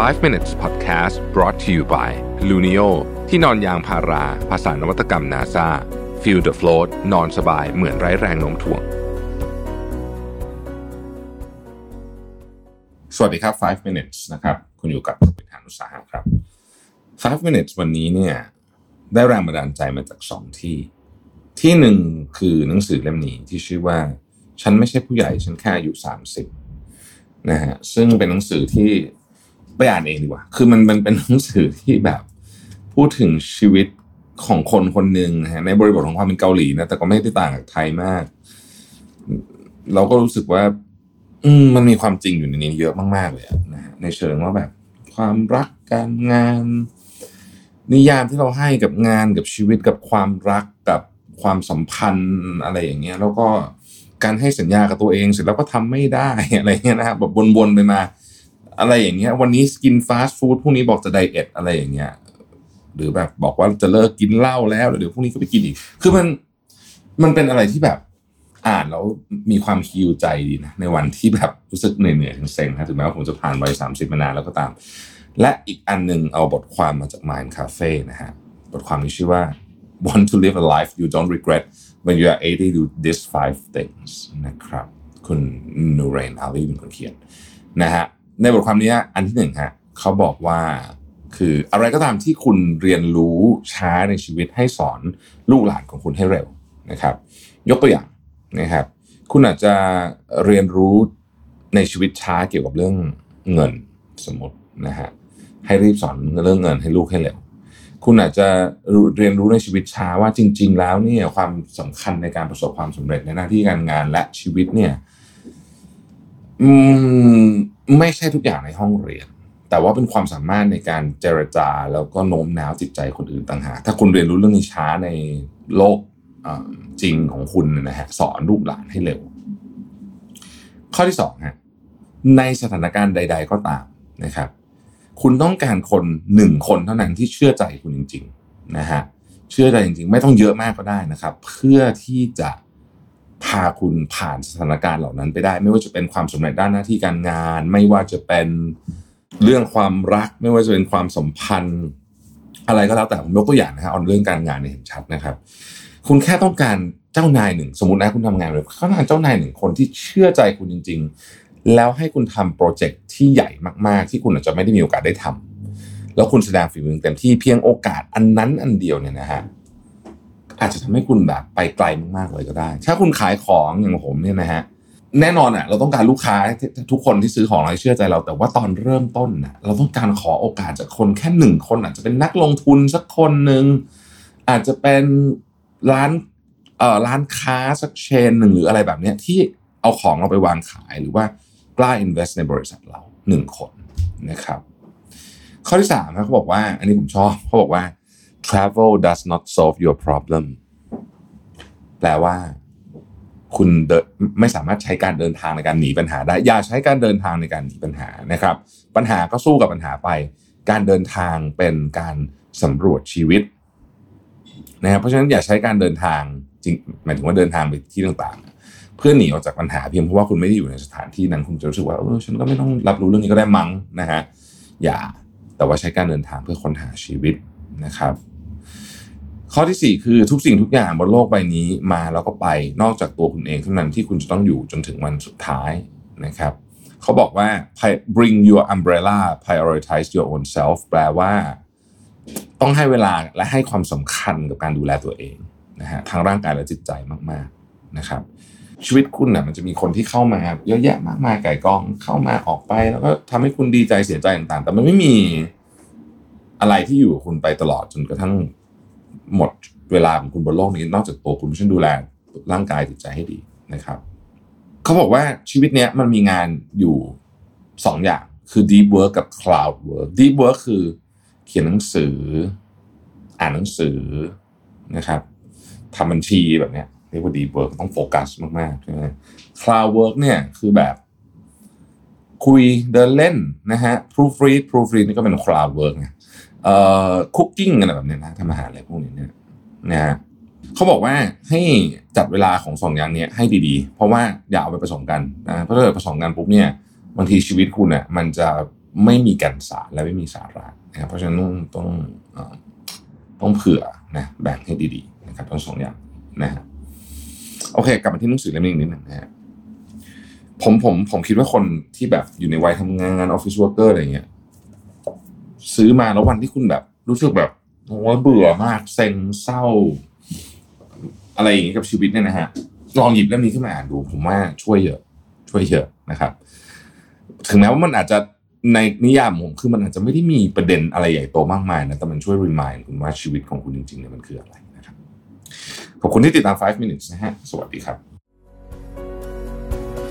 5 minutes podcast brought to you by Luno ที่นอนยางพารา ภาษานวัตกรรม NASA feel the float นอนสบายเหมือนไร้แรงโน้มถ่วง สวัสดีครับ 5 minutes นะครับ คุณอยู่กับปิธานุสาหะครับ 5 minutes วันนี้เนี่ย ได้แรงบันดาลใจมาจากสองที่ ที่หนึ่งคือหนังสือเล่มนี้ที่ชื่อว่า ฉันไม่ใช่ผู้ใหญ่ ฉันแค่อายุ30นะฮะซึ่งเป็นหนังสือที่ ไปอ่านเองดีกว่า คือมันมันเป็นหนังสือที่แบบ พูดถึงชีวิตของคนคนหนึ่งนะฮะในบริบทของความเป็นเกาหลีนะแต่ก็ไม่ได้ต่างจากไทยมาก เราก็รู้สึกว่า อืมมันมีความจริงอยู่ในนี้เยอะมากๆเลยนะฮะในเชิงว่าแบบ ความรักการงาน นิยามที่เราให้กับงานกับชีวิตกับความรักกับความสัมพันธ์อะไรอย่างเงี้ย แล้วก็การให้สัญญากับตัวเองเสร็จแล้วก็ทำไม่ได้อะไรเงี้ยนะครับแบบวนๆไปมา อะไรอย่างเงี้ย วันนี้กินฟาสต์ฟู้ดพรุ่งนี้บอกจะไดเอทอะไรอย่างเงี้ยหรือแบบบอกว่าจะเลิกกินเหล้าแล้วเดี๋ยวพรุ่งนี้ก็ไปกินอีก คือมันมันเป็นอะไรที่แบบอ่านแล้วมีความฮิวใจดีนะในวันที่แบบรู้สึกเหนื่อยๆเซ็งๆนะถึงแม้ว่าผมจะผ่านวัยสามสิบมานานแล้วก็ตาม และอีกอันหนึ่งเอาบทความมาจาก Mind Cafe นะฮะบทความนี้ชื่อว่า Want to live a life you don't regret when you are 80 do these five things นะครับ คุณนูเรนอาลีเป็นคนเขียนนะฮะ ในบทความนี้อันที่หนึ่งฮะเขาบอกว่าคืออะไรก็ตามที่คุณเรียนรู้ช้าในชีวิตให้สอนลูกหลานของคุณให้เร็วนะครับ ยกตัวอย่างนะครับ คุณอาจจะเรียนรู้ในชีวิตช้าเกี่ยวกับเรื่องเงินสมมตินะฮะให้รีบสอนเรื่องเงินให้ลูกให้เร็วคุณอาจจะเรียนรู้ในชีวิตช้าว่าจริง ๆ แล้วเนี่ยความสำคัญในการประสบความสำเร็จในหน้าที่การงานและชีวิตเนี่ย อืม ไม่ใช่ทุกอย่างในห้องเรียน แต่ว่าเป็นความสามารถในการเจรจาแล้วก็โน้มน้าวจิตใจคนอื่นต่างหากถ้าคุณเรียนรู้เรื่องนี้ช้าในโลกจริงของคุณนะฮะสอนลูกหลานให้เร็ว ข้อที่สองฮะในสถานการณ์ใด ๆ ก็ตามนะครับ คุณต้องการคนหนึ่งคนเท่านั้นที่เชื่อใจคุณจริง ๆ นะฮะเชื่อใจจริง ๆ ไม่ต้องเยอะมากก็ได้นะครับ เพื่อที่จะ พาคุณผ่านสถานการณ์เหล่านั้นไปได้ ไม่ว่าจะเป็นความสำเร็จด้านหน้าที่การงาน ไม่ว่าจะเป็นเรื่องความรัก ไม่ว่าจะเป็นความสัมพันธ์ อะไรก็แล้วแต่ผมยกตัวอย่างนะฮะเอาเรื่องการงานเนี่ยเห็นชัดนะครับ คุณแค่ต้องการเจ้านายหนึ่ง สมมตินะคุณทำงานเลยเขาต้องการเจ้านายหนึ่งคนที่เชื่อใจคุณจริง ๆ แล้วให้คุณทำโปรเจกต์ที่ใหญ่มากๆ ที่คุณอาจจะไม่ได้มีโอกาสได้ทำแล้วคุณแสดงฝีมือเต็มที่เพียงโอกาสอันนั้นอันเดียวเนี่ยนะฮะ อาจจะทำให้คุณแบบไปไกลมากๆเลยก็ได้ ถ้าคุณขายของอย่างผมเนี่ยนะฮะแน่นอนอะเราต้องการลูกค้าทุกคนที่ซื้อของเราเชื่อใจเรา แต่ว่าตอนเริ่มต้นน่ะเราต้องการขอโอกาสจากคนแค่หนึ่งคน อาจจะเป็นนักลงทุนสักคนหนึ่งอาจจะเป็นร้านเอ่อร้านค้าสักเชนหนึ่งหรืออะไรแบบเนี้ยที่เอาของเราไปวางขายหรือว่ากล้า invest ในบริษัทเราหนึ่งคนนะครับ ข้อที่สามนะเขาบอกว่า อันนี้ผมชอบเขาบอกว่า travel does not solve your problem แปลว่า คุณไม่สามารถใช้การเดินทางในการหนีปัญหาได้ อย่าใช้การเดินทางในการหนีปัญหานะครับ ปัญหาก็สู้กับปัญหาไป การเดินทางเป็นการสำรวจชีวิตนะครับเพราะฉะนั้นอย่าใช้การเดินทางจริงหมายถึงว่าเดินทางไปที่ต่างๆ เพื่อหนีออกจากปัญหาเพียงเพราะว่าคุณไม่ได้อยู่ในสถานที่นั้นคุณจะรู้สึกว่าเออฉันก็ไม่ต้องรับรู้เรื่องนี้ก็ได้มั้งนะฮะอย่าแต่ว่าใช้การเดินทางเพื่อค้นหาชีวิตนะครับ ข้อที่ 4 คือทุกสิ่งทุกอย่างบนโลกใบนี้มาแล้วก็ไปนอกจากตัวคุณเองเท่านั้นที่คุณจะต้องอยู่จนถึงวันสุดท้ายนะครับเขาบอกว่า bring your umbrella prioritize your own self แปลว่า ต้องให้เวลาและให้ความสำคัญกับการดูแลตัวเองนะฮะทางร่างกายและจิตใจมากๆนะครับชีวิตคุณนะ่ะมันจะมีคนที่เข้ามาเยอะแยะมากมายไก่กองเข้ามาออกไป แล้วก็ทำให้คุณดีใจเสียใจต่างๆ แต่มันไม่มีอะไรที่อยู่กับคุณไปตลอดจนกระทั่ง หมดเวลาของคุณบนโลกนี้ นอกจากตัวคุณช่วยดูแลร่างกายจิตใจให้ดีนะครับ เขาบอกว่าชีวิตเนี้ยมันมีงานอยู่สองอย่างคือ deep work กับ cloud work deep work คือเขียนหนังสือ อ่านหนังสือนะครับทำบัญชีแบบเนี้ยเรียกว่า deep work ต้องโฟกัสมากๆใช่ไหม cloud work เนี่ยคือแบบคุยเดินเล่นนะฮะ proofread proofread นี่ก็เป็น cloud work ไง เอ่อ cooking อะไรแบบนี้นะทำอาหารอะไรพวกนี้เนี่ยนะฮะเขาบอกว่าให้จัดเวลาของสองอย่างนี้ให้ดีๆ เพราะว่าอย่าเอาไปผสมกันนะเพราะถ้าเกิดผสมกันปุ๊บเนี่ยบางทีชีวิตคุณเนี่ยมันจะไม่มีแกันสารและไม่มีสาระนะครับเพราะฉะนั้นต้องต้องเอ่อต้องเผื่อนะแบ่งให้ดีๆนะครับทั้งสองอย่างนะฮะโอเค กลับมาที่หนังสือเล่มนี้นิดหนึ่งนะฮะผมผมผมคิดว่าคนที่แบบอยู่ในวัยทำงานออฟฟิศวอร์เกอร์อะไรเงี้ย ซื้อมาแล้ววันที่คุณแบบ รู้สึกแบบโอ้ยเบื่อมากเซ็งเศร้า อะไรอย่างงี้กับชีวิตเนี่ยนะฮะลองหยิบเล่มนี้ขึ้นมาอ่านดู ผมว่าช่วยเยอะ ช่วยเยอะนะครับ ถึงแม้ว่ามันอาจจะในนิยามของผมคือมันอาจจะไม่ได้มีประเด็นอะไรใหญ่โตมากมายนะแต่มันช่วยรีมายคุณว่าชีวิตของคุณจริงๆเนี่ยมันคืออะไรนะครับขอบคุณที่ติดตาม 5 minutes นะฮะสวัสดีครับ